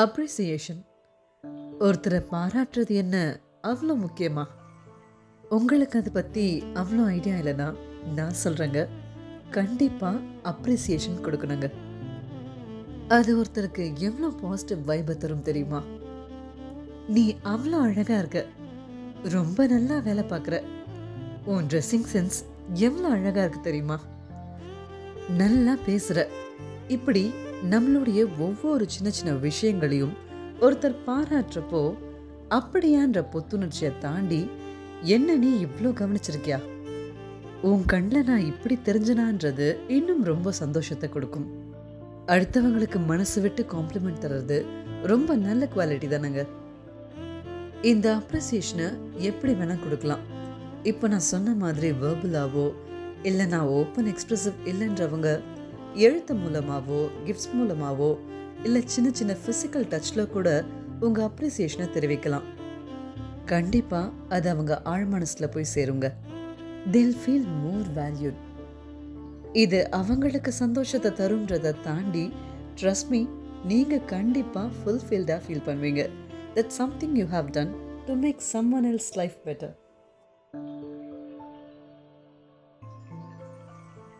Appreciation ஒருத்தரை பாராட்டுறது என்ன அவ்வளோ முக்கியமா? உங்களுக்கு அதை பற்றி அவ்வளோ ஐடியா இல்லைன்னா நான் சொல்கிறேங்க கண்டிப்பாக அப்ரிசியேஷன் கொடுக்கணுங்க. அது ஒருத்தருக்கு எவ்வளோ பாசிட்டிவ் வைபை தரும் தெரியுமா? நீ அவ்வளோ அழகாக இருக்க. ரொம்ப நல்லா வேலை பார்க்குற. உன் ட்ரெஸ்ஸிங் சென்ஸ் எவ்வளோ அழகாக இருக்கு தெரியுமா? நல்லா பேசுகிற இப்படி நம்மளுடைய ஒவ்வொரு சின்ன சின்ன விஷயங்களையும் ஒருத்தர் பாராட்டுறப்போ அப்படியான்ற புத்துணர்ச்சியை தாண்டி என்ன நீ இவ்வளோ கவனிச்சிருக்கியா? உன் கண்ணில் நான் இப்படி தெரிஞ்சனான்றது இன்னும் ரொம்ப சந்தோஷத்தை கொடுக்கும். அடுத்தவங்களுக்கு மனசு விட்டு காம்ப்ளிமெண்ட் தர்றது ரொம்ப நல்ல குவாலிட்டி தானேங்க. இந்த அப்ரிசியேஷனை எப்படி வேணால் கொடுக்கலாம். இப்போ நான் சொன்ன மாதிரி வேர்பலாவோ இல்லை நான் ஓப்பன் எக்ஸ்ப்ரெசிவ் இல்லைன்றவங்க எழுத்து மூலமாகவோ கிஃப்ட்ஸ் மூலமாகவோ இல்லை சின்ன சின்ன ஃபிசிக்கல் டச்சில் கூட உங்கள் அப்ரிசியேஷனை தெரிவிக்கலாம். கண்டிப்பாக அது அவங்க ஆழ்மனசில் போய் சேருங்க. தில் ஃபீல் மோர் வேல்யூட் இது அவங்களுக்கு சந்தோஷத்தை தருன்றதை தாண்டி ட்ரஸ்ட் மீ நீங்கள் கண்டிப்பாக ஃபுல்ஃபில்டாக ஃபீல் பண்ணுவீங்க. That something you have done to make someone else life better